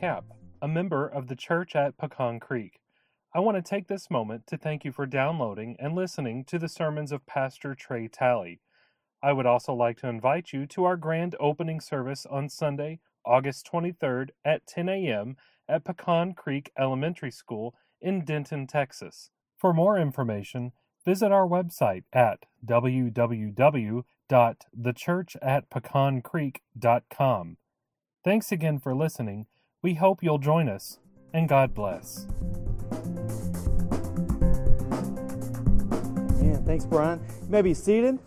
Cap, a member of the church at Pecan Creek. I want to take this moment to thank you for downloading and listening to the sermons of Pastor Trey Talley. I would also like to invite you to our grand opening service on Sunday, August 23rd at 10 a.m. at Pecan Creek Elementary School in Denton, Texas. For more information, visit our website at www.thechurchatpecancreek.com. Thanks again for listening. We hope you'll join us, and God bless. Yeah, thanks, Brian. You may be seated.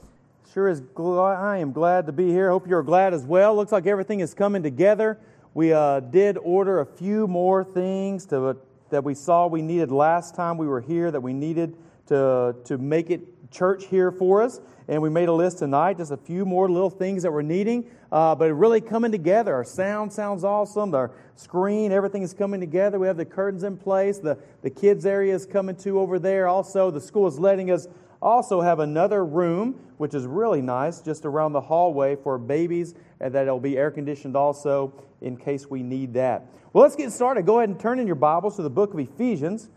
Sure is. Gl- I am glad to be here. Hope you're glad as well. Looks like everything is coming together. We uh, did order a few more things to, that we saw we needed last time we were here that we needed to, to make it church here for us. And we made a list tonight, just a few more little things that we're needing, uh, but really coming together. Our sound sounds awesome. Our screen, everything is coming together. We have the curtains in place. The, the kids' area is coming to over there. Also, the school is letting us also have another room, which is really nice, just around the hallway for babies, and that it'll be air conditioned also in case we need that. Well, let's get started. Go ahead and turn in your Bibles to the book of Ephesians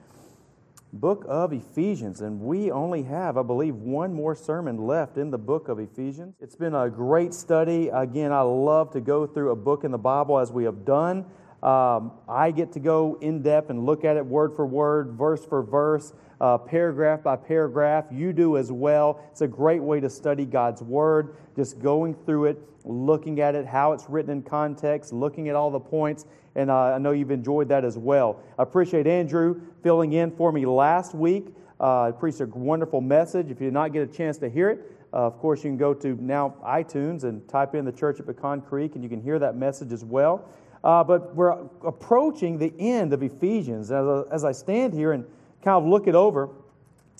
book of Ephesians. And we only have, I believe, one more sermon left in the book of Ephesians. It's been a great study. Again, I love to go through a book in the Bible as we have done. Um, I get to go in depth and look at it word for word, verse for verse, uh, paragraph by paragraph. You do as well. It's a great way to study God's Word, just going through it, looking at it, how it's written in context, looking at all the points, and uh, I know you've enjoyed that as well. I appreciate Andrew filling in for me last week. Uh, I preached a wonderful message. If you did not get a chance to hear it, uh, of course, you can go to now iTunes and type in the Church at Pecan Creek, and you can hear that message as well. Uh, but we're approaching the end of Ephesians. As, a, as I stand here and kind of look it over,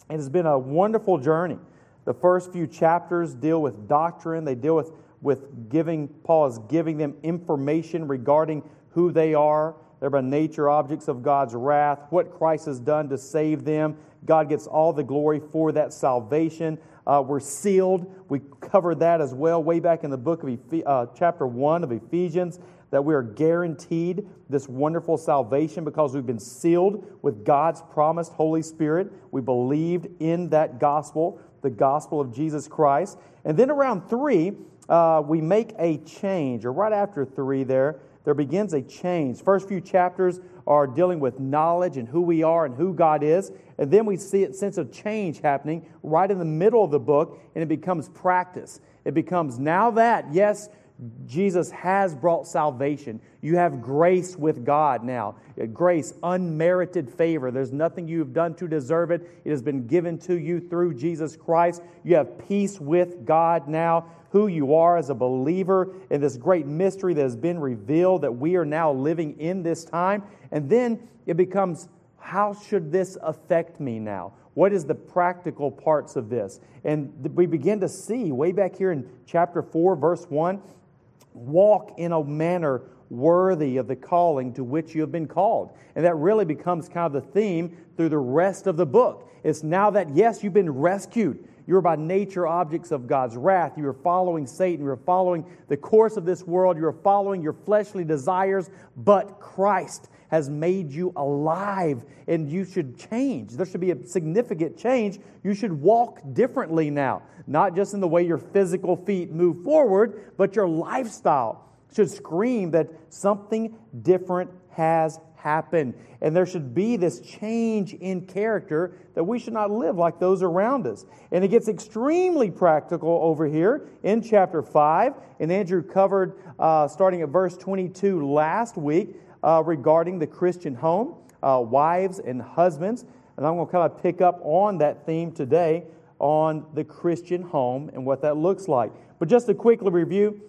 it has been a wonderful journey. The first few chapters deal with doctrine, they deal with, with giving, Paul is giving them information regarding who they are. They're by nature objects of God's wrath, what Christ has done to save them. God gets all the glory for that salvation. Uh, we're sealed. We covered that as well way back in the book of uh, chapter 1 of Ephesians that we are guaranteed this wonderful salvation because we've been sealed with God's promised Holy Spirit. We believed in that gospel, the gospel of Jesus Christ. And then around 3, uh, we make a change, or right after 3 there, there begins a change. First few chapters are dealing with knowledge and who we are and who God is. And then we see a sense of change happening right in the middle of the book, and it becomes practice. It becomes now that, yes, Jesus has brought salvation. You have grace with God now. Grace, unmerited favor. There's nothing you have done to deserve it. It has been given to you through Jesus Christ. You have peace with God now. Who you are as a believer in this great mystery that has been revealed that we are now living in this time. And then it becomes how should this affect me now? What is the practical parts of this? And we begin to see way back here in chapter 4, verse 1 walk in a manner worthy of the calling to which you have been called. And that really becomes kind of the theme through the rest of the book. It's now that, yes, you've been rescued. You're by nature objects of God's wrath. You are following Satan. You are following the course of this world. You are following your fleshly desires. But Christ has made you alive and you should change. There should be a significant change. You should walk differently now, not just in the way your physical feet move forward, but your lifestyle should scream that something different has happened. And there should be this change in character that we should not live like those around us. And it gets extremely practical over here in chapter 5. And Andrew covered, uh, starting at verse 22 last week, uh, regarding the Christian home, uh, wives and husbands. And I'm going to kind of pick up on that theme today on the Christian home and what that looks like. But just to quickly review,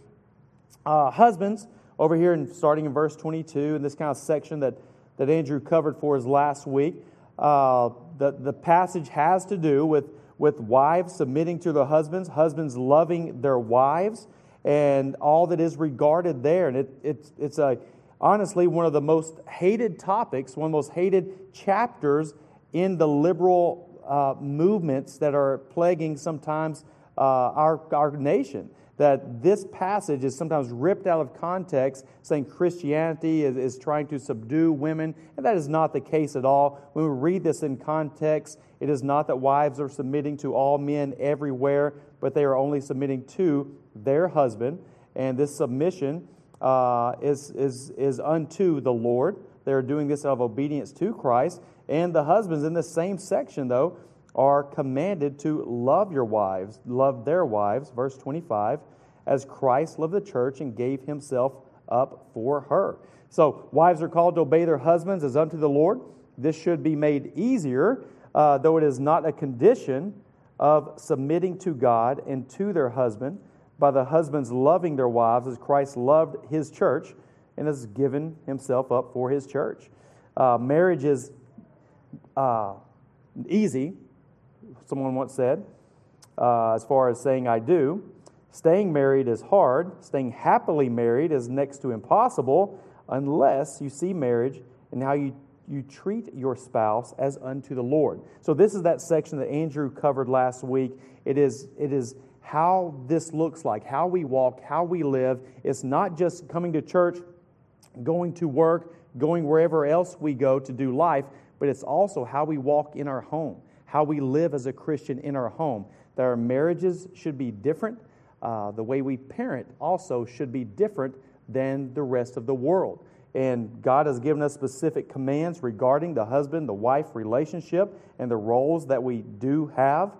uh, husbands, over here and starting in verse 22, in this kind of section that, that Andrew covered for us last week, uh, the, the passage has to do with, with wives submitting to their husbands, husbands loving their wives, and all that is regarded there. And it, it, it's a honestly one of the most hated topics, one of the most hated chapters in the liberal uh, movements that are plaguing sometimes uh, our, our nation. That this passage is sometimes ripped out of context, saying Christianity is, is, trying to subdue women, and that is not the case at all. When we read this in context, it is not that wives are submitting to all men everywhere, but they are only submitting to their husband, and this submission uh, is, is, is unto the Lord. They are doing this out of obedience to Christ. And the husbands in the same section, though, are commanded to love your wives, love their wives, verse 25, as Christ loved the church and gave himself up for her. So, wives are called to obey their husbands as unto the Lord. This should be made easier, uh, though it is not a condition of submitting to God and to their husband by the husbands loving their wives as Christ loved his church and has given himself up for his church. Uh, marriage is uh, easy, someone once said, uh, as far as saying I do. Staying married is hard. Staying happily married is next to impossible unless you see marriage and how you, you treat your spouse as unto the Lord. So, this is that section that Andrew covered last week. It is, it is how this looks like, how we walk, how we live. It's not just coming to church, going to work, going wherever else we go to do life, but it's also how we walk in our home, how we live as a Christian in our home. That our marriages should be different. Uh, the way we parent also should be different than the rest of the world. And God has given us specific commands regarding the husband the wife relationship and the roles that we do have.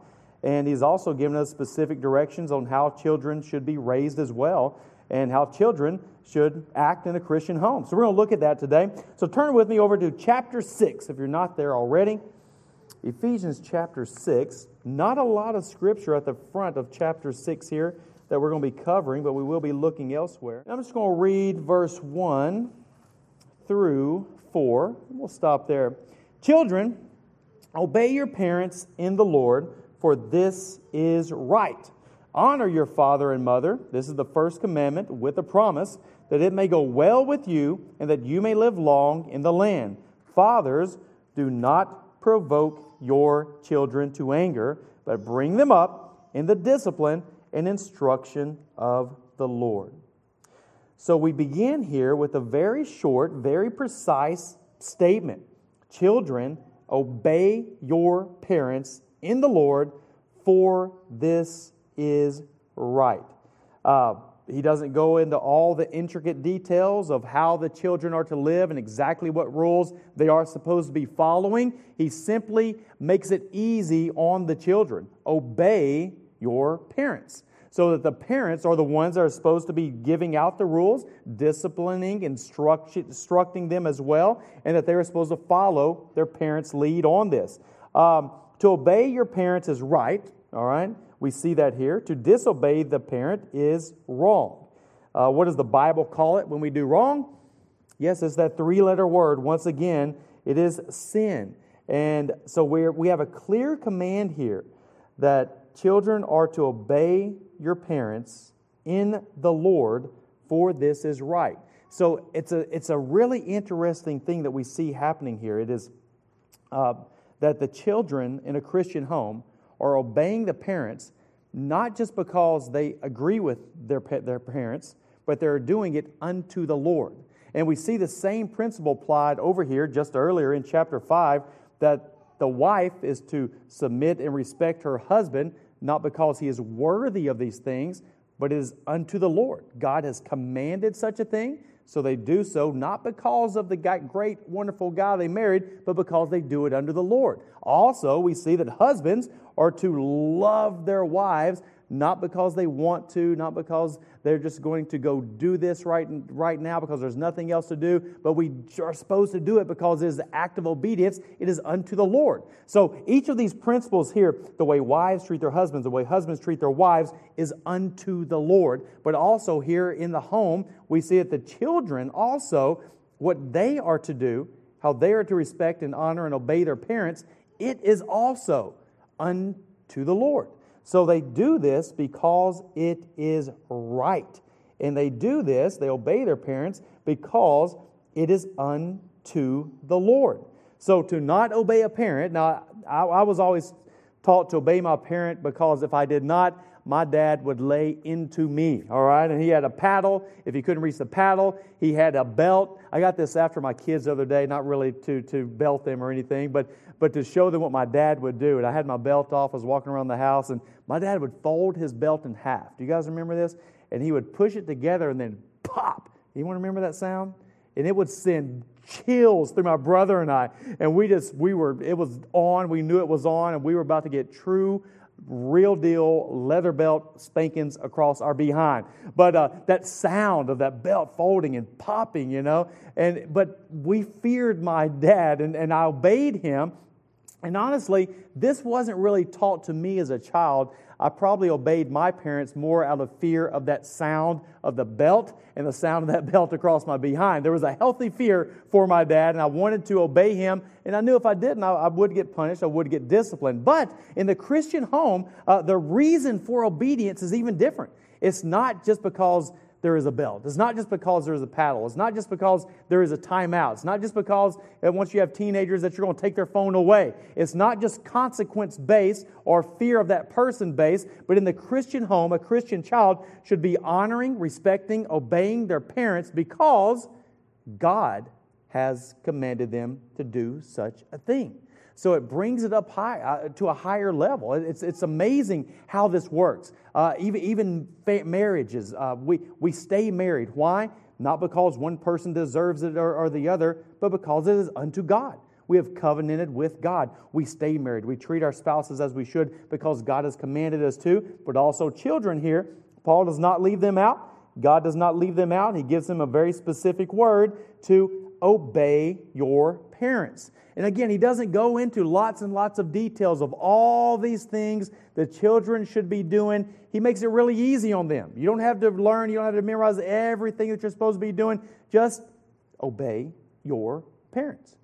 And He's also given us specific directions on how children should be raised as well and how children should act in a Christian home. So we're going to look at that today. So turn with me over to chapter 6 if you're not there already. Ephesians chapter 6. Not a lot of scripture at the front of chapter 6 here that we're going to be covering, but we will be looking elsewhere. I'm just going to read verse 1 through 4. We'll stop there. Children, obey your parents in the Lord, for this is right. Honor your father and mother. This is the first commandment with a promise that it may go well with you and that you may live long in the land. Fathers, do not provoke your children to anger, but bring them up in the discipline and instruction of the Lord. So we begin here with a very short, very precise statement Children, obey your parents in the Lord, for this is right. Uh, he doesn't go into all the intricate details of how the children are to live and exactly what rules they are supposed to be following. He simply makes it easy on the children. Obey your parents. So that the parents are the ones that are supposed to be giving out the rules, disciplining, instructing them as well, and that they are supposed to follow their parents' lead on this. Um, to obey your parents is right, all right? We see that here. To disobey the parent is wrong. Uh, what does the Bible call it when we do wrong? Yes, it's that three letter word. Once again, it is sin. And so we we have a clear command here that children are to obey your parents in the Lord, for this is right. So it's a, it's a really interesting thing that we see happening here. It is uh, that the children in a Christian home are obeying the parents not just because they agree with their, their parents, but they're doing it unto the Lord. And we see the same principle applied over here just earlier in chapter 5 that the wife is to submit and respect her husband, not because he is worthy of these things, but it is unto the Lord. God has commanded such a thing, so they do so not because of the great, wonderful guy they married, but because they do it under the Lord. Also, we see that husbands are to love their wives not because they want to, not because they're just going to go do this right, right now because there's nothing else to do, but we are supposed to do it because it is the act of obedience. It is unto the Lord. So each of these principles here, the way wives treat their husbands, the way husbands treat their wives, is unto the Lord. But also here in the home, we see that the children also, what they are to do, how they are to respect and honor and obey their parents, it is also unto the Lord. So they do this because it is right. And they do this, they obey their parents because it is unto the Lord. So to not obey a parent, now I, I was always taught to obey my parent because if I did not, my dad would lay into me, all right? And he had a paddle. If he couldn't reach the paddle, he had a belt. I got this after my kids the other day, not really to, to belt them or anything, but, but to show them what my dad would do. And I had my belt off, I was walking around the house, and my dad would fold his belt in half. Do you guys remember this? And he would push it together and then pop. You want to remember that sound? And it would send chills through my brother and I. And we just, we were, it was on, we knew it was on, and we were about to get true real deal leather belt spankings across our behind. But uh, that sound of that belt folding and popping, you know, and but we feared my dad and, and I obeyed him. And honestly, this wasn't really taught to me as a child. I probably obeyed my parents more out of fear of that sound of the belt and the sound of that belt across my behind. There was a healthy fear for my dad, and I wanted to obey him. And I knew if I didn't, I, I would get punished, I would get disciplined. But in the Christian home, uh, the reason for obedience is even different. It's not just because there is a belt. It's not just because there is a paddle. It's not just because there is a timeout. It's not just because once you have teenagers that you're going to take their phone away. It's not just consequence based or fear of that person based, but in the Christian home, a Christian child should be honoring, respecting, obeying their parents because God has commanded them to do such a thing. So it brings it up high uh, to a higher level. It's, it's amazing how this works. Uh, even even fa- marriages, uh, we, we stay married. Why? Not because one person deserves it or, or the other, but because it is unto God. We have covenanted with God. We stay married. We treat our spouses as we should because God has commanded us to, but also children here. Paul does not leave them out. God does not leave them out. He gives them a very specific word to obey your parents. And again, he doesn't go into lots and lots of details of all these things the children should be doing. He makes it really easy on them. You don't have to learn, you don't have to memorize everything that you're supposed to be doing. Just obey your parents.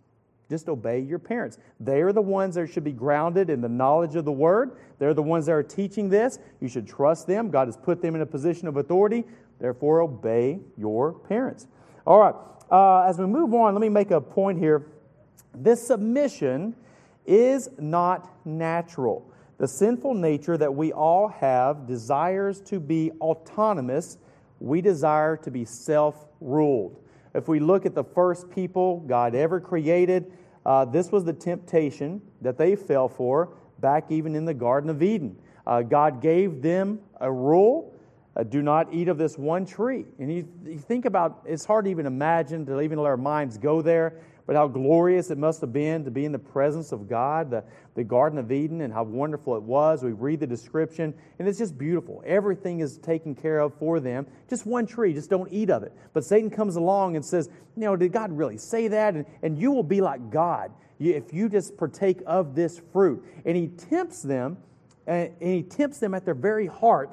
Just obey your parents. They are the ones that should be grounded in the knowledge of the word. They're the ones that are teaching this. You should trust them. God has put them in a position of authority. Therefore, obey your parents. All right. Uh, as we move on, let me make a point here this submission is not natural. The sinful nature that we all have desires to be autonomous. We desire to be self ruled. If we look at the first people God ever created, uh, this was the temptation that they fell for back even in the Garden of Eden. Uh, God gave them a rule uh, do not eat of this one tree. And you, you, think about it's hard to even imagine, to even let our minds go there, but how glorious it must have been to be in the presence of God, the, the Garden of Eden, and how wonderful it was. We read the description, and it's just beautiful. Everything is taken care of for them. Just one tree, just don't eat of it. But Satan comes along and says, You know, did God really say that? And, and you will be like God if you just partake of this fruit. And he tempts them, uh, and he tempts them at their very heart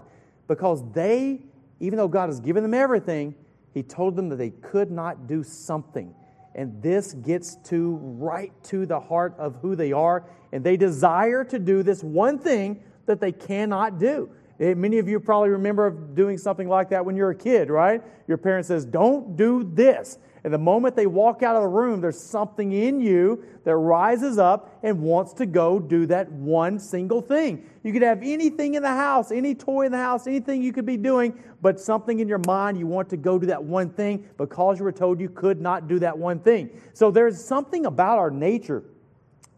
because they, even though God has given them everything, he told them that they could not do something. And this gets to right to the heart of who they are. And they desire to do this one thing that they cannot do. Eh, many of you probably remember doing something like that when you're a kid, right? Your parent says, Don't do this. And the moment they walk out of the room, there's something in you that rises up and wants to go do that one single thing. You could have anything in the house, any toy in the house, anything you could be doing, but something in your mind, you want to go do that one thing because you were told you could not do that one thing. So there's something about our nature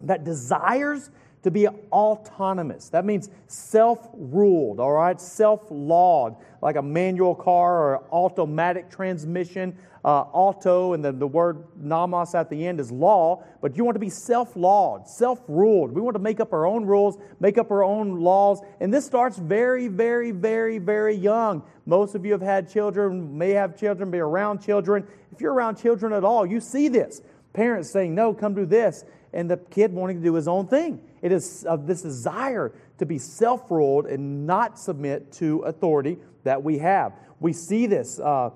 that desires to be autonomous. That means self ruled, all right? Self lawed, like a manual car or automatic transmission. Uh, auto, and then the word namas at the end is law, but you want to be self lawed, self ruled. We want to make up our own rules, make up our own laws, and this starts very, very, very, very young. Most of you have had children, may have children, be around children. If you're around children at all, you see this. Parents saying, No, come do this, and the kid wanting to do his own thing. It is of this desire to be self ruled and not submit to authority that we have. We see this uh,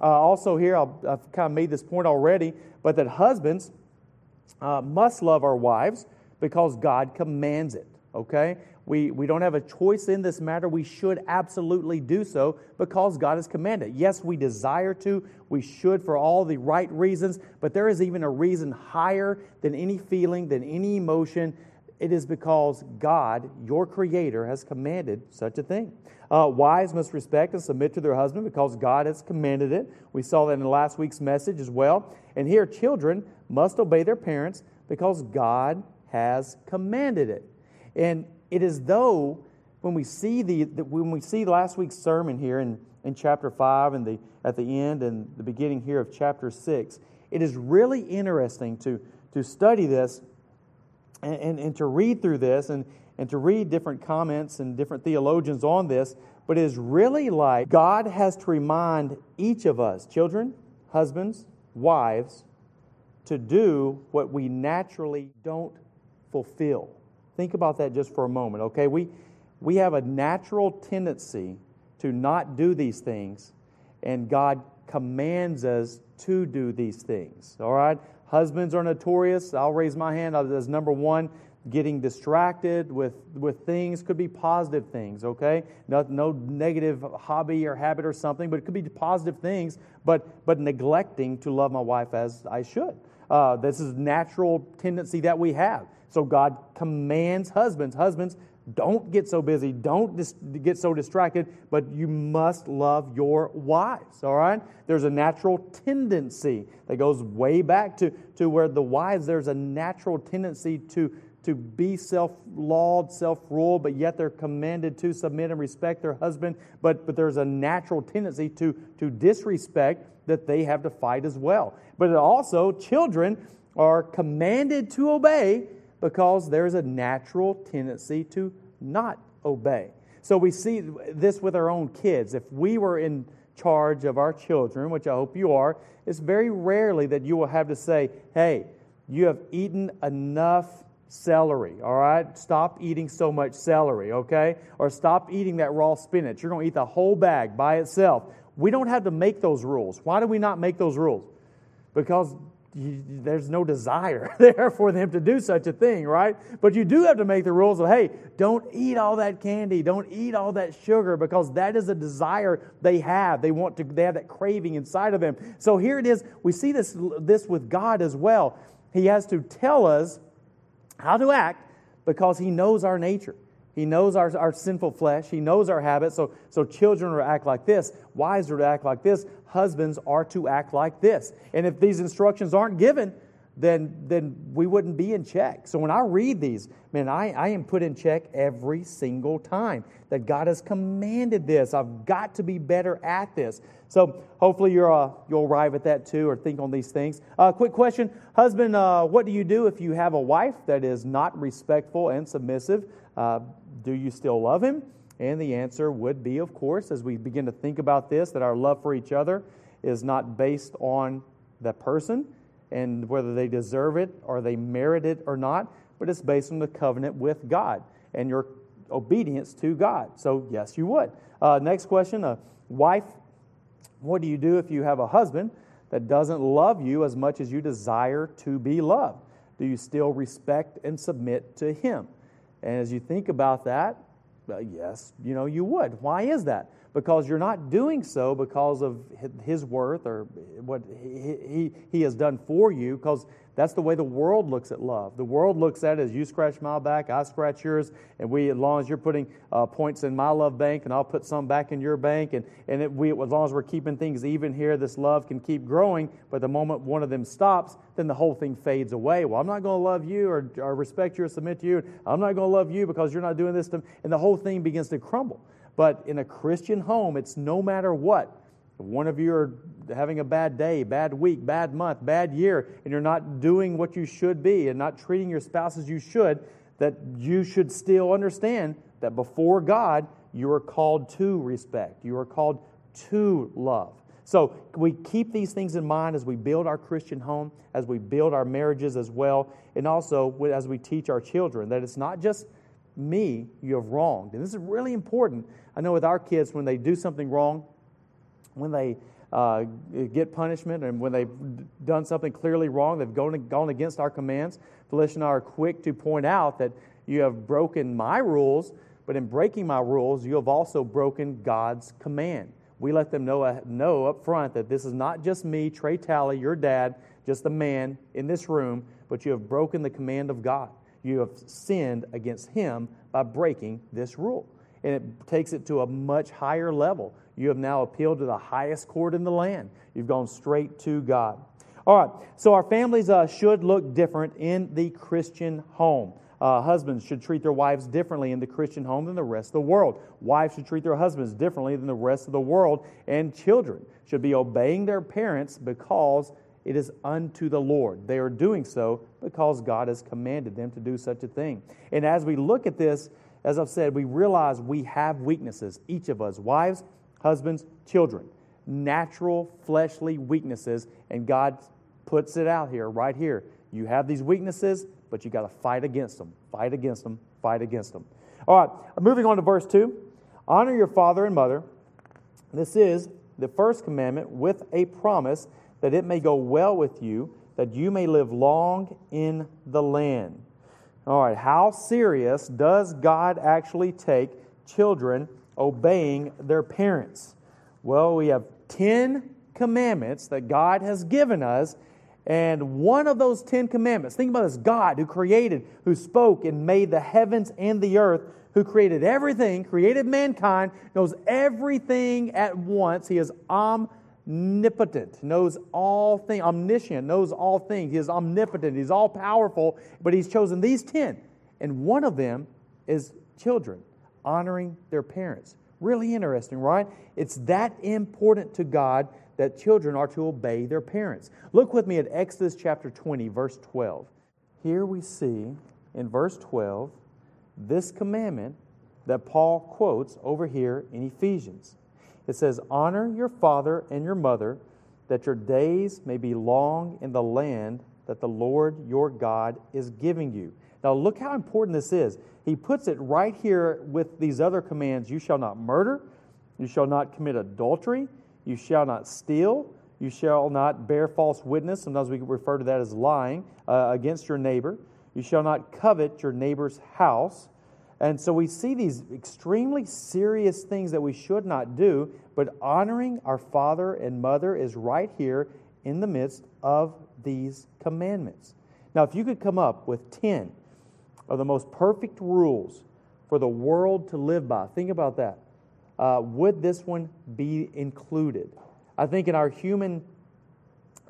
uh, also here. i have kind of made this point already, but that husbands uh, must love our wives because God commands it. Okay? We, we don't have a choice in this matter. We should absolutely do so because God has commanded. Yes, we desire to. We should for all the right reasons, but there is even a reason higher than any feeling, than any emotion, it is because God, your Creator, has commanded such a thing. Uh, wives must respect and submit to their husband because God has commanded it. We saw that in last week's message as well. And here, children must obey their parents because God has commanded it. And it is though when we see the, the when we see last week's sermon here in, in chapter 5 and the at the end and the beginning here of chapter 6, it is really interesting to, to study this and, and, and to read through this and, and to read different comments and different theologians on this. But it is really like God has to remind each of us, children, husbands, wives, to do what we naturally don't fulfill. Think about that just for a moment, okay? We, we have a natural tendency to not do these things, and God commands us to do these things, all right? Husbands are notorious. I'll raise my hand as number one. Getting distracted with, with things could be positive things, okay? No, no negative hobby or habit or something, but it could be positive things, but, but neglecting to love my wife as I should. Uh, this is natural tendency that we have. So God commands husbands, husbands, don't get so busy. Don't dis- get so distracted, but you must love your wives, all right? There's a natural tendency that goes way back to, to where the wives, there's a natural tendency to, to be self lawed, self ruled, but yet they're commanded to submit and respect their husband. But, but there's a natural tendency to, to disrespect that they have to fight as well. But also, children are commanded to obey because there's a natural tendency to not obey. So we see this with our own kids. If we were in charge of our children, which I hope you are, it's very rarely that you will have to say, hey, you have eaten enough celery, all right? Stop eating so much celery, okay? Or stop eating that raw spinach. You're going to eat the whole bag by itself. We don't have to make those rules. Why do we not make those rules? Because there's no desire there for them to do such a thing, right? But you do have to make the rules of, hey, don't eat all that candy, don't eat all that sugar, because that is a desire they have. They want to, they have that craving inside of them. So here it is. We see this, this with God as well. He has to tell us how to act because He knows our nature. He knows our, our sinful flesh. He knows our habits. So, so children are to act like this. Wives are to act like this. Husbands are to act like this. And if these instructions aren't given, then, then we wouldn't be in check. So when I read these, man, I, I am put in check every single time that God has commanded this. I've got to be better at this. So hopefully you're, uh, you'll arrive at that too or think on these things. Uh, quick question Husband, uh, what do you do if you have a wife that is not respectful and submissive? Uh, do you still love him? And the answer would be, of course, as we begin to think about this, that our love for each other is not based on the person and whether they deserve it or they merit it or not, but it's based on the covenant with God and your obedience to God. So, yes, you would. Uh, next question a wife, what do you do if you have a husband that doesn't love you as much as you desire to be loved? Do you still respect and submit to him? And as you think about that, Uh, yes, you know, you would. Why is that? Because you're not doing so because of his worth or what he, he, he has done for you, because that's the way the world looks at love. The world looks at it as you scratch my back, I scratch yours, and we, as long as you're putting uh, points in my love bank, and I'll put some back in your bank, and, and it, we, as long as we're keeping things even here, this love can keep growing. But the moment one of them stops, then the whole thing fades away. Well, I'm not going to love you or, or respect you or submit to you. I'm not going to love you because you're not doing this to me. And the whole thing begins to crumble. But in a Christian home, it's no matter what. If one of you are having a bad day, bad week, bad month, bad year, and you're not doing what you should be and not treating your spouse as you should, that you should still understand that before God, you are called to respect. You are called to love. So we keep these things in mind as we build our Christian home, as we build our marriages as well, and also as we teach our children that it's not just me you have wronged. And this is really important. I know with our kids, when they do something wrong, when they uh, get punishment and when they've done something clearly wrong, they've gone, gone against our commands. Felicia and I are quick to point out that you have broken my rules, but in breaking my rules, you have also broken God's command. We let them know, uh, know up front that this is not just me, Trey Talley, your dad, just a man in this room, but you have broken the command of God. You have sinned against him by breaking this rule. And it takes it to a much higher level. You have now appealed to the highest court in the land. You've gone straight to God. All right, so our families uh, should look different in the Christian home. Uh, husbands should treat their wives differently in the Christian home than the rest of the world. Wives should treat their husbands differently than the rest of the world. And children should be obeying their parents because it is unto the Lord. They are doing so because God has commanded them to do such a thing. And as we look at this, as I've said, we realize we have weaknesses, each of us wives, husbands, children, natural fleshly weaknesses, and God puts it out here, right here. You have these weaknesses, but you got to fight against them, fight against them, fight against them. All right, moving on to verse 2. Honor your father and mother. This is the first commandment with a promise that it may go well with you, that you may live long in the land. All right, how serious does God actually take children obeying their parents? Well, we have 10 commandments that God has given us, and one of those 10 commandments, think about this God who created, who spoke and made the heavens and the earth, who created everything, created mankind, knows everything at once. He is omnipotent, knows all things, omniscient, knows all things. He is omnipotent, he's all powerful, but he's chosen these 10. And one of them is children honoring their parents. Really interesting, right? It's that important to God that children are to obey their parents. Look with me at Exodus chapter 20, verse 12. Here we see in verse 12 this commandment that Paul quotes over here in Ephesians. It says, Honor your father and your mother, that your days may be long in the land that the Lord your God is giving you. Now, look how important this is. He puts it right here with these other commands You shall not murder, you shall not commit adultery, you shall not steal. You shall not bear false witness. Sometimes we refer to that as lying uh, against your neighbor. You shall not covet your neighbor's house. And so we see these extremely serious things that we should not do, but honoring our father and mother is right here in the midst of these commandments. Now, if you could come up with 10 of the most perfect rules for the world to live by, think about that uh, would this one be included? I think in our human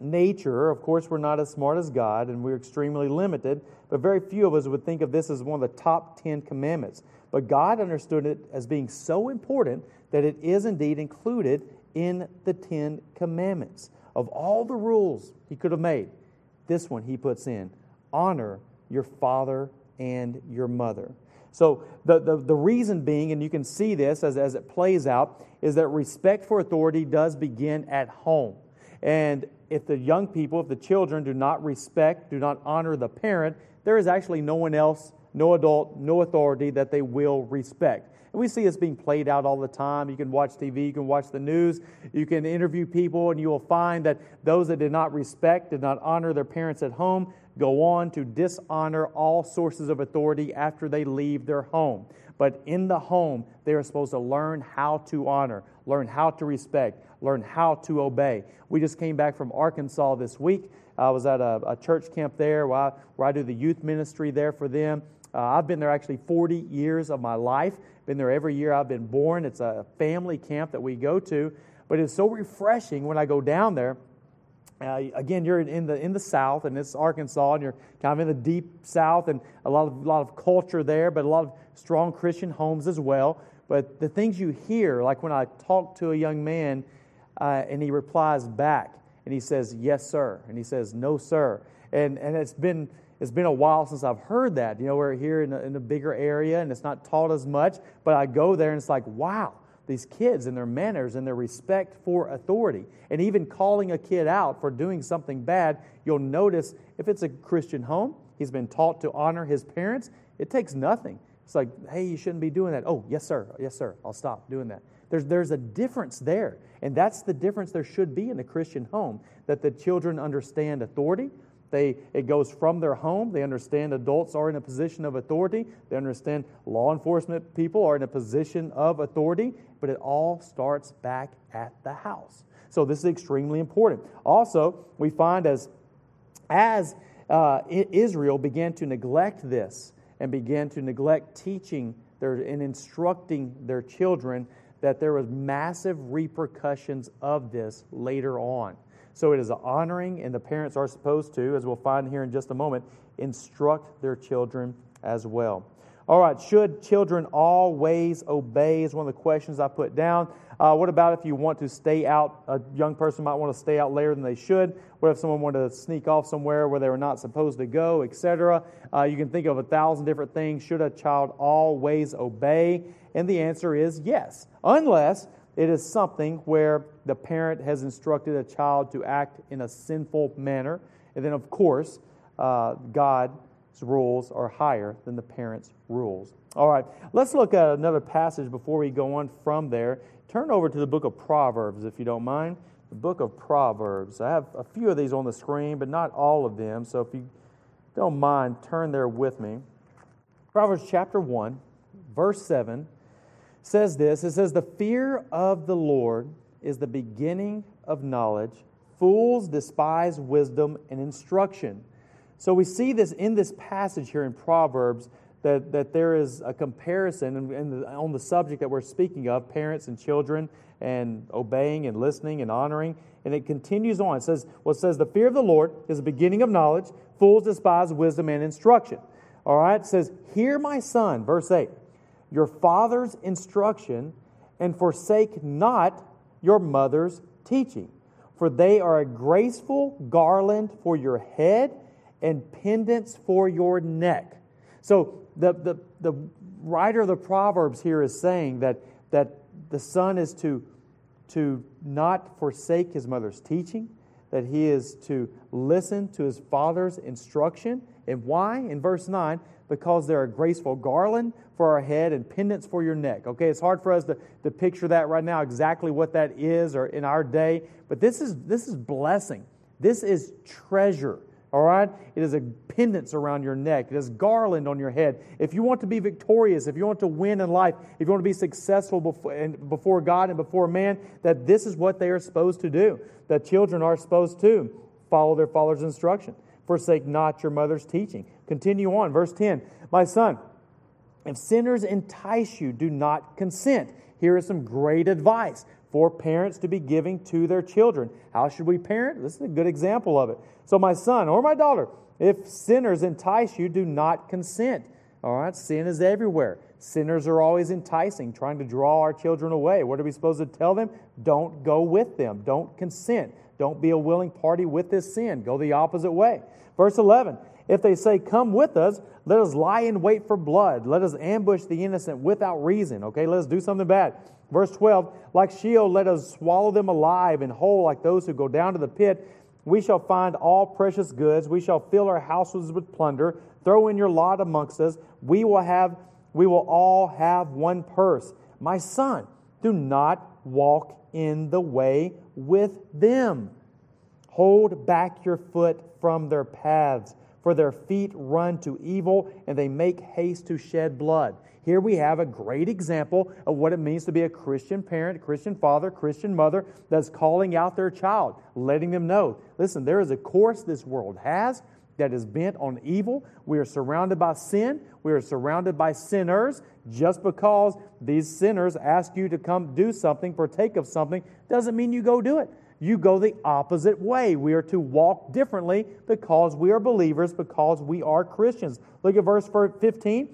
nature, of course, we're not as smart as God and we're extremely limited, but very few of us would think of this as one of the top 10 commandments. But God understood it as being so important that it is indeed included in the 10 commandments. Of all the rules He could have made, this one He puts in honor your father and your mother. So, the, the, the reason being, and you can see this as, as it plays out, is that respect for authority does begin at home. And if the young people, if the children do not respect, do not honor the parent, there is actually no one else, no adult, no authority that they will respect. And we see this being played out all the time. You can watch TV, you can watch the news, you can interview people, and you will find that those that did not respect, did not honor their parents at home, go on to dishonor all sources of authority after they leave their home. But in the home, they are supposed to learn how to honor, learn how to respect, learn how to obey. We just came back from Arkansas this week. I was at a, a church camp there where I, where I do the youth ministry there for them. Uh, I've been there actually 40 years of my life. Been there every year I've been born. It's a family camp that we go to. But it's so refreshing when I go down there uh, again, you're in the in the South, and it's Arkansas, and you're kind of in the deep South, and a lot of a lot of culture there, but a lot of strong Christian homes as well. But the things you hear, like when I talk to a young man, uh, and he replies back, and he says, "Yes, sir," and he says, "No, sir," and and it's been it's been a while since I've heard that. You know, we're here in a, in a bigger area, and it's not taught as much. But I go there, and it's like, wow these kids and their manners and their respect for authority. And even calling a kid out for doing something bad, you'll notice if it's a Christian home, he's been taught to honor his parents, it takes nothing. It's like, hey, you shouldn't be doing that. Oh, yes, sir. Yes, sir. I'll stop doing that. There's, there's a difference there. And that's the difference there should be in the Christian home that the children understand authority, they, it goes from their home. They understand adults are in a position of authority. They understand law enforcement people are in a position of authority, but it all starts back at the house. So this is extremely important. Also, we find as, as uh, Israel began to neglect this and began to neglect teaching their, and instructing their children that there was massive repercussions of this later on. So it is honoring, and the parents are supposed to, as we'll find here in just a moment, instruct their children as well. All right, should children always obey is one of the questions I put down. Uh, what about if you want to stay out? A young person might want to stay out later than they should. What if someone wanted to sneak off somewhere where they were not supposed to go, etc.? Uh, you can think of a thousand different things. Should a child always obey? And the answer is yes, unless it is something where the parent has instructed a child to act in a sinful manner. And then, of course, uh, God's rules are higher than the parent's rules. All right, let's look at another passage before we go on from there. Turn over to the book of Proverbs, if you don't mind. The book of Proverbs. I have a few of these on the screen, but not all of them. So if you don't mind, turn there with me. Proverbs chapter 1, verse 7 says this It says, The fear of the Lord is the beginning of knowledge. Fools despise wisdom and instruction. So we see this in this passage here in Proverbs that, that there is a comparison in, in the, on the subject that we're speaking of parents and children and obeying and listening and honoring. And it continues on. It says, well, it says, The fear of the Lord is the beginning of knowledge. Fools despise wisdom and instruction. All right, it says, Hear my son, verse 8 your father's instruction and forsake not your mother's teaching. For they are a graceful garland for your head and pendants for your neck. So the, the, the writer of the Proverbs here is saying that, that the son is to, to not forsake his mother's teaching, that he is to listen to his father's instruction. And why? In verse 9, because they're a graceful garland for our head and pendants for your neck. Okay, it's hard for us to, to picture that right now, exactly what that is or in our day, but this is this is blessing. This is treasure. All right? It is a pendants around your neck. It is garland on your head. If you want to be victorious, if you want to win in life, if you want to be successful before, before God and before man, that this is what they are supposed to do. That children are supposed to follow their father's instruction. Forsake not your mother's teaching. Continue on, verse 10. My son, if sinners entice you, do not consent. Here is some great advice for parents to be giving to their children. How should we parent? This is a good example of it. So, my son or my daughter, if sinners entice you, do not consent. All right, sin is everywhere. Sinners are always enticing, trying to draw our children away. What are we supposed to tell them? Don't go with them. Don't consent. Don't be a willing party with this sin. Go the opposite way. Verse 11 If they say, Come with us, let us lie in wait for blood. Let us ambush the innocent without reason. Okay, let us do something bad. Verse 12 Like Sheol, let us swallow them alive and whole, like those who go down to the pit. We shall find all precious goods. We shall fill our houses with plunder. Throw in your lot amongst us. We will have, we will all have one purse. My son, do not walk in the way with them. Hold back your foot from their paths, for their feet run to evil and they make haste to shed blood. Here we have a great example of what it means to be a Christian parent, Christian father, Christian mother that's calling out their child, letting them know listen, there is a course this world has that is bent on evil. We are surrounded by sin. We are surrounded by sinners. Just because these sinners ask you to come do something, partake of something, doesn't mean you go do it. You go the opposite way. We are to walk differently because we are believers, because we are Christians. Look at verse 15.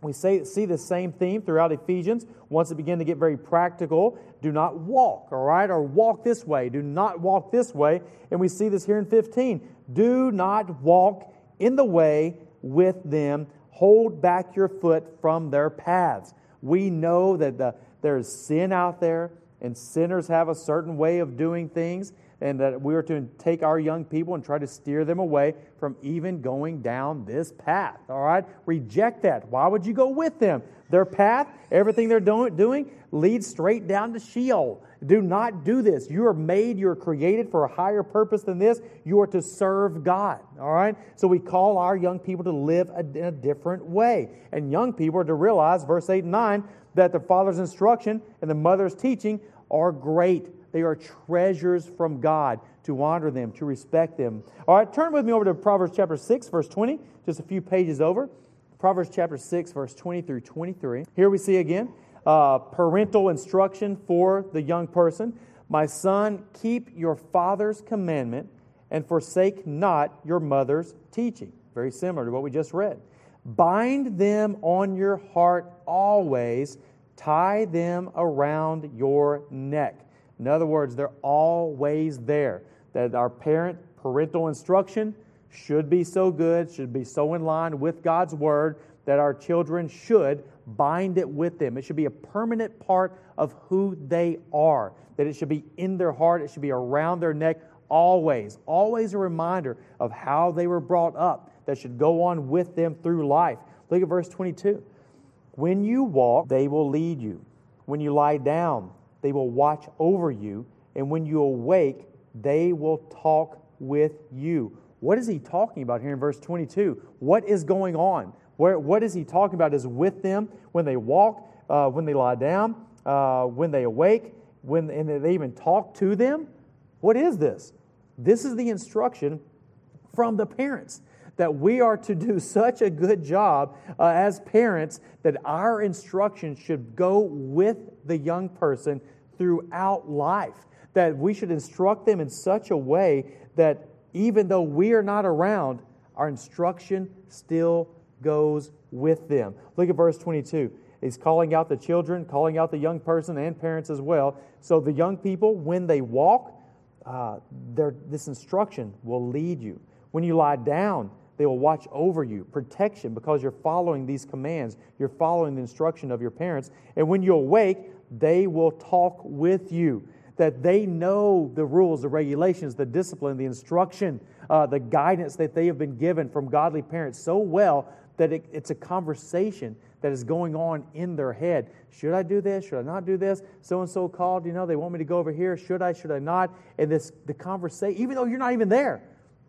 We say, see the same theme throughout Ephesians. Once it begins to get very practical, do not walk, all right? Or walk this way. Do not walk this way. And we see this here in 15. Do not walk in the way with them. Hold back your foot from their paths. We know that the, there's sin out there, and sinners have a certain way of doing things and that we are to take our young people and try to steer them away from even going down this path. All right? Reject that. Why would you go with them? Their path, everything they're doing, leads straight down to Sheol. Do not do this. You are made, you are created for a higher purpose than this. You are to serve God. All right? So we call our young people to live a, in a different way. And young people are to realize, verse 8 and 9, that the father's instruction and the mother's teaching are great They are treasures from God to honor them, to respect them. All right, turn with me over to Proverbs chapter 6, verse 20, just a few pages over. Proverbs chapter 6, verse 20 through 23. Here we see again uh, parental instruction for the young person. My son, keep your father's commandment and forsake not your mother's teaching. Very similar to what we just read. Bind them on your heart always, tie them around your neck. In other words, they're always there. That our parent parental instruction should be so good, should be so in line with God's word that our children should bind it with them. It should be a permanent part of who they are, that it should be in their heart, it should be around their neck always. Always a reminder of how they were brought up that should go on with them through life. Look at verse 22. When you walk, they will lead you. When you lie down, they will watch over you. And when you awake, they will talk with you. What is he talking about here in verse 22? What is going on? Where, what is he talking about is with them when they walk, uh, when they lie down, uh, when they awake, when, and they even talk to them? What is this? This is the instruction from the parents that we are to do such a good job uh, as parents that our instruction should go with the young person throughout life. That we should instruct them in such a way that even though we are not around, our instruction still goes with them. Look at verse 22. He's calling out the children, calling out the young person and parents as well. So the young people, when they walk, uh, this instruction will lead you. When you lie down, they will watch over you. Protection because you're following these commands. You're following the instruction of your parents. And when you awake, they will talk with you. That they know the rules, the regulations, the discipline, the instruction, uh, the guidance that they have been given from godly parents so well that it, it's a conversation that is going on in their head. Should I do this? Should I not do this? So and so called, you know, they want me to go over here. Should I? Should I not? And this the conversation, even though you're not even there,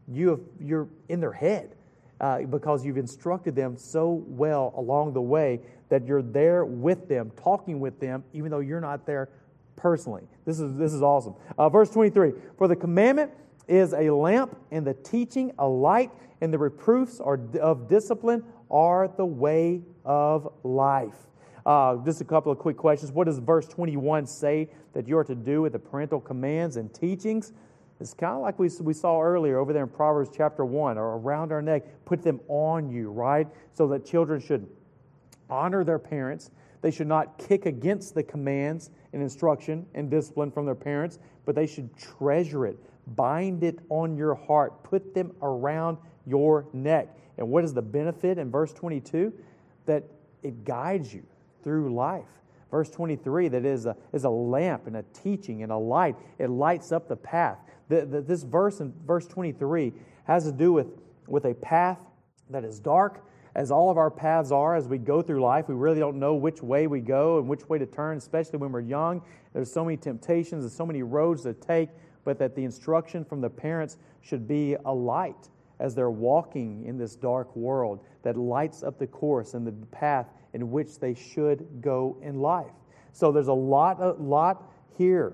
you have, you're in their head uh, because you've instructed them so well along the way that you're there with them, talking with them, even though you're not there personally. This is this is awesome. Uh, verse 23: For the commandment is a lamp, and the teaching a light, and the reproofs are of discipline are the way of life. Uh, just a couple of quick questions. What does verse 21 say that you are to do with the parental commands and teachings? It's kind of like we, we saw earlier over there in Proverbs chapter 1, or around our neck, put them on you, right? So that children should honor their parents. They should not kick against the commands and instruction and discipline from their parents, but they should treasure it, bind it on your heart, put them around your neck. And what is the benefit in verse 22? That it guides you through life. Verse 23, that is a, is a lamp and a teaching and a light. It lights up the path. The, this verse in verse 23 has to do with, with a path that is dark, as all of our paths are as we go through life. We really don't know which way we go and which way to turn, especially when we're young. There's so many temptations and so many roads to take, but that the instruction from the parents should be a light as they're walking in this dark world that lights up the course and the path in which they should go in life. So there's a lot, a lot here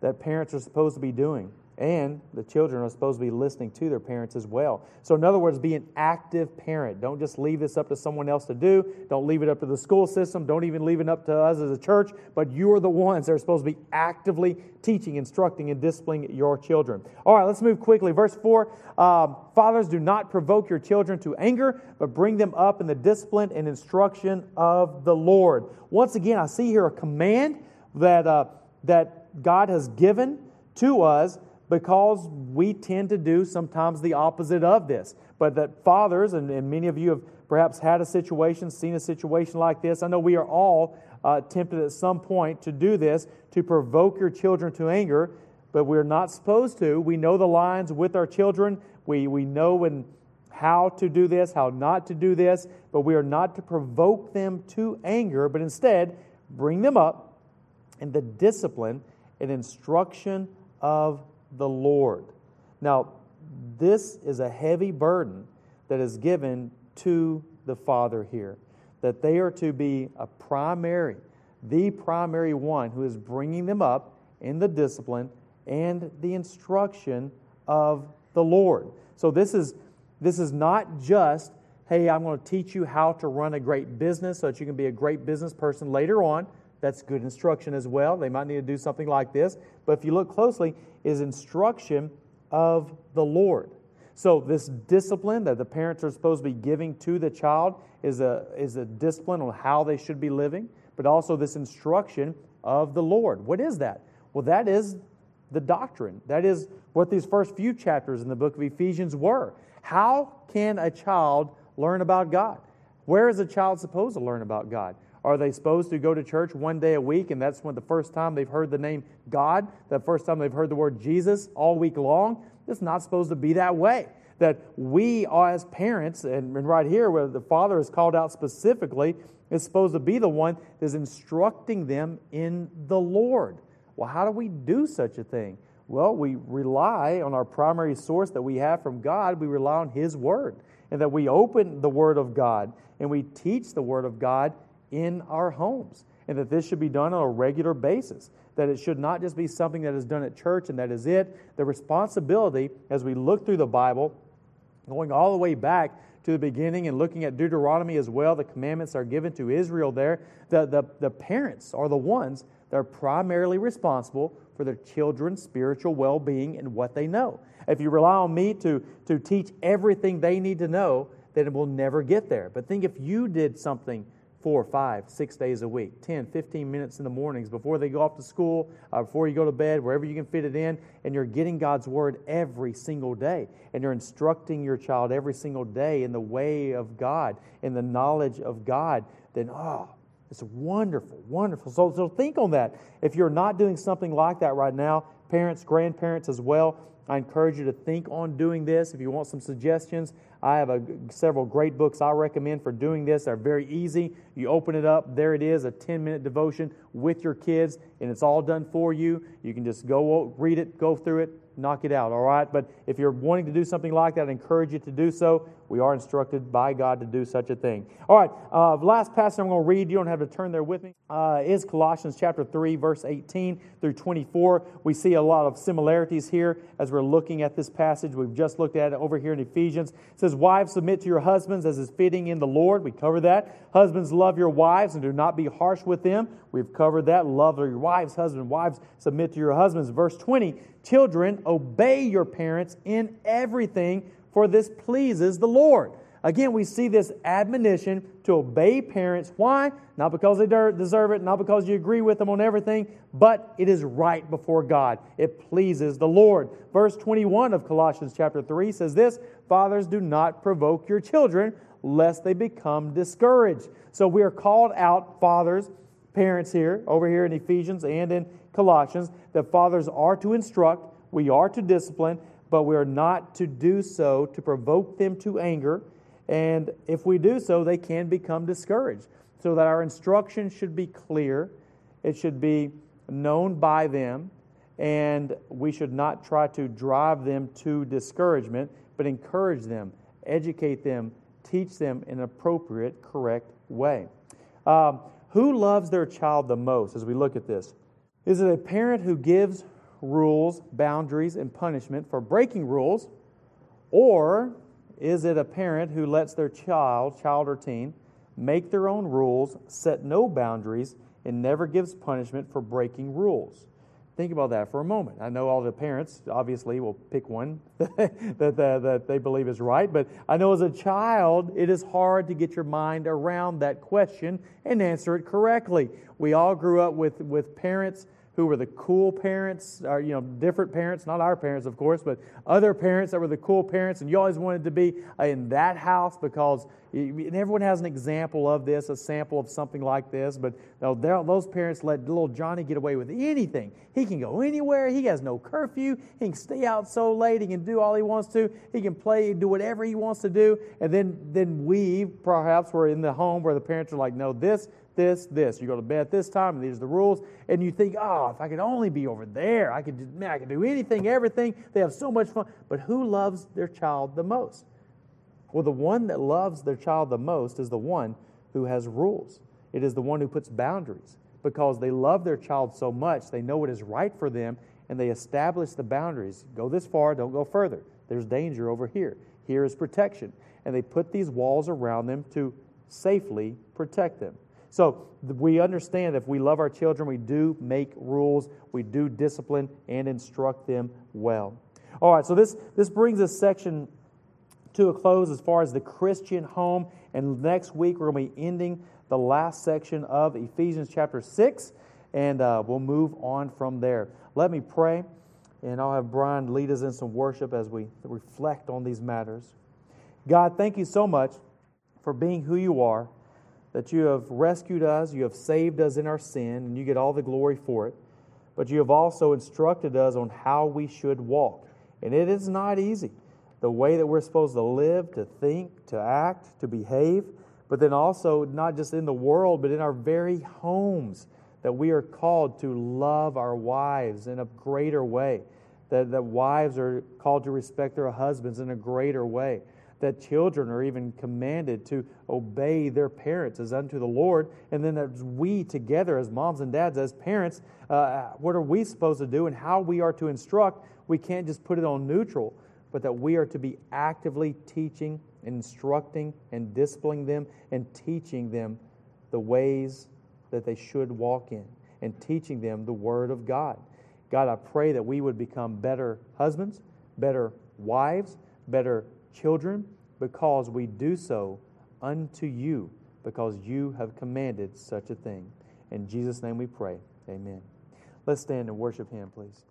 that parents are supposed to be doing. And the children are supposed to be listening to their parents as well. So, in other words, be an active parent. Don't just leave this up to someone else to do. Don't leave it up to the school system. Don't even leave it up to us as a church. But you are the ones that are supposed to be actively teaching, instructing, and disciplining your children. All right, let's move quickly. Verse 4 um, Fathers, do not provoke your children to anger, but bring them up in the discipline and instruction of the Lord. Once again, I see here a command that, uh, that God has given to us because we tend to do sometimes the opposite of this. But that fathers, and, and many of you have perhaps had a situation, seen a situation like this. I know we are all uh, tempted at some point to do this, to provoke your children to anger, but we're not supposed to. We know the lines with our children. We, we know when, how to do this, how not to do this, but we are not to provoke them to anger, but instead bring them up in the discipline and instruction of the Lord. Now, this is a heavy burden that is given to the Father here, that they are to be a primary, the primary one who is bringing them up in the discipline and the instruction of the Lord. So this is this is not just, hey, I'm going to teach you how to run a great business so that you can be a great business person later on. That's good instruction as well. They might need to do something like this. But if you look closely, is instruction of the Lord. So this discipline that the parents are supposed to be giving to the child is a, is a discipline on how they should be living, but also this instruction of the Lord. What is that? Well, that is the doctrine. That is what these first few chapters in the book of Ephesians were. How can a child learn about God? Where is a child supposed to learn about God? Are they supposed to go to church one day a week and that's when the first time they've heard the name God, the first time they've heard the word Jesus all week long? It's not supposed to be that way. That we, as parents, and right here where the Father is called out specifically, is supposed to be the one that's instructing them in the Lord. Well, how do we do such a thing? Well, we rely on our primary source that we have from God. We rely on His Word. And that we open the Word of God and we teach the Word of God in our homes. And that this should be done on a regular basis. That it should not just be something that is done at church and that is it. The responsibility, as we look through the Bible, going all the way back to the beginning and looking at Deuteronomy as well, the commandments are given to Israel there. The, the, the parents are the ones that are primarily responsible for their children's spiritual well being and what they know. If you rely on me to, to teach everything they need to know, then it will never get there. But think if you did something four, five, six days a week, 10, 15 minutes in the mornings before they go off to school, uh, before you go to bed, wherever you can fit it in, and you're getting God's Word every single day, and you're instructing your child every single day in the way of God, in the knowledge of God, then, oh, it's wonderful, wonderful. So, so think on that. If you're not doing something like that right now, parents, grandparents as well, I encourage you to think on doing this. If you want some suggestions, I have a, several great books I recommend for doing this. They're very easy. You open it up, there it is, a 10 minute devotion with your kids, and it's all done for you. You can just go read it, go through it, knock it out, all right? But if you're wanting to do something like that, I encourage you to do so. We are instructed by God to do such a thing. All right, uh, last passage I'm going to read, you don't have to turn there with me, uh, is Colossians chapter 3, verse 18 through 24. We see a lot of similarities here as we're looking at this passage. We've just looked at it over here in Ephesians. It says, Wives, submit to your husbands as is fitting in the Lord. We cover that. Husbands, love your wives and do not be harsh with them. We've covered that. Love your wives. Husband, wives, submit to your husbands. Verse 20, Children, obey your parents in everything, for this pleases the Lord. Again, we see this admonition to obey parents. Why? Not because they deserve it, not because you agree with them on everything, but it is right before God. It pleases the Lord. Verse 21 of Colossians chapter 3 says this Fathers, do not provoke your children, lest they become discouraged. So we are called out, fathers, parents here, over here in Ephesians and in Colossians, that fathers are to instruct, we are to discipline, but we are not to do so to provoke them to anger. And if we do so, they can become discouraged. So that our instruction should be clear, it should be known by them, and we should not try to drive them to discouragement, but encourage them, educate them, teach them in an appropriate, correct way. Um, who loves their child the most as we look at this? Is it a parent who gives rules, boundaries, and punishment for breaking rules? Or is it a parent who lets their child, child or teen, make their own rules, set no boundaries, and never gives punishment for breaking rules? Think about that for a moment. I know all the parents obviously will pick one that, that, that, they believe is right, but I know as a child, it is hard to get your mind around that question and answer it correctly. We all grew up with, with parents who were the cool parents, or, you know, different parents, not our parents, of course, but other parents that were the cool parents, and you always wanted to be in that house because and everyone has an example of this, a sample of something like this, but those parents let little Johnny get away with anything. He can go anywhere. He has no curfew. He can stay out so late. He can do all he wants to. He can play, do whatever he wants to do. And then, then we perhaps were in the home where the parents are like, no, this, this, this. You go to bed at this time, and these are the rules. And you think, oh, if I could only be over there, I could, man, I could do anything, everything. They have so much fun. But who loves their child the most? Well, the one that loves their child the most is the one who has rules. It is the one who puts boundaries. because they love their child so much, they know what is right for them, and they establish the boundaries. Go this far, don't go further. There's danger over here. Here is protection. And they put these walls around them to safely protect them. So we understand if we love our children, we do make rules, we do discipline and instruct them well. All right, so this, this brings this section to a close as far as the Christian home. And next week, we're going to be ending the last section of Ephesians chapter 6, and uh, we'll move on from there. Let me pray, and I'll have Brian lead us in some worship as we reflect on these matters. God, thank you so much for being who you are, that you have rescued us, you have saved us in our sin, and you get all the glory for it. But you have also instructed us on how we should walk. And it is not easy. The way that we're supposed to live, to think, to act, to behave, but then also not just in the world, but in our very homes, that we are called to love our wives in a greater way. That, that wives are called to respect their husbands in a greater way that children are even commanded to obey their parents as unto the Lord. And then as we together, as moms and dads, as parents, uh, what are we supposed to do and how we are to instruct? We can't just put it on neutral, but that we are to be actively teaching, instructing, and disciplining them and teaching them the ways that they should walk in and teaching them the Word of God. God, I pray that we would become better husbands, better wives, better children, because we do so unto you, because you have commanded such a thing. In Jesus' name we pray. Amen. Let's stand and worship Him, please.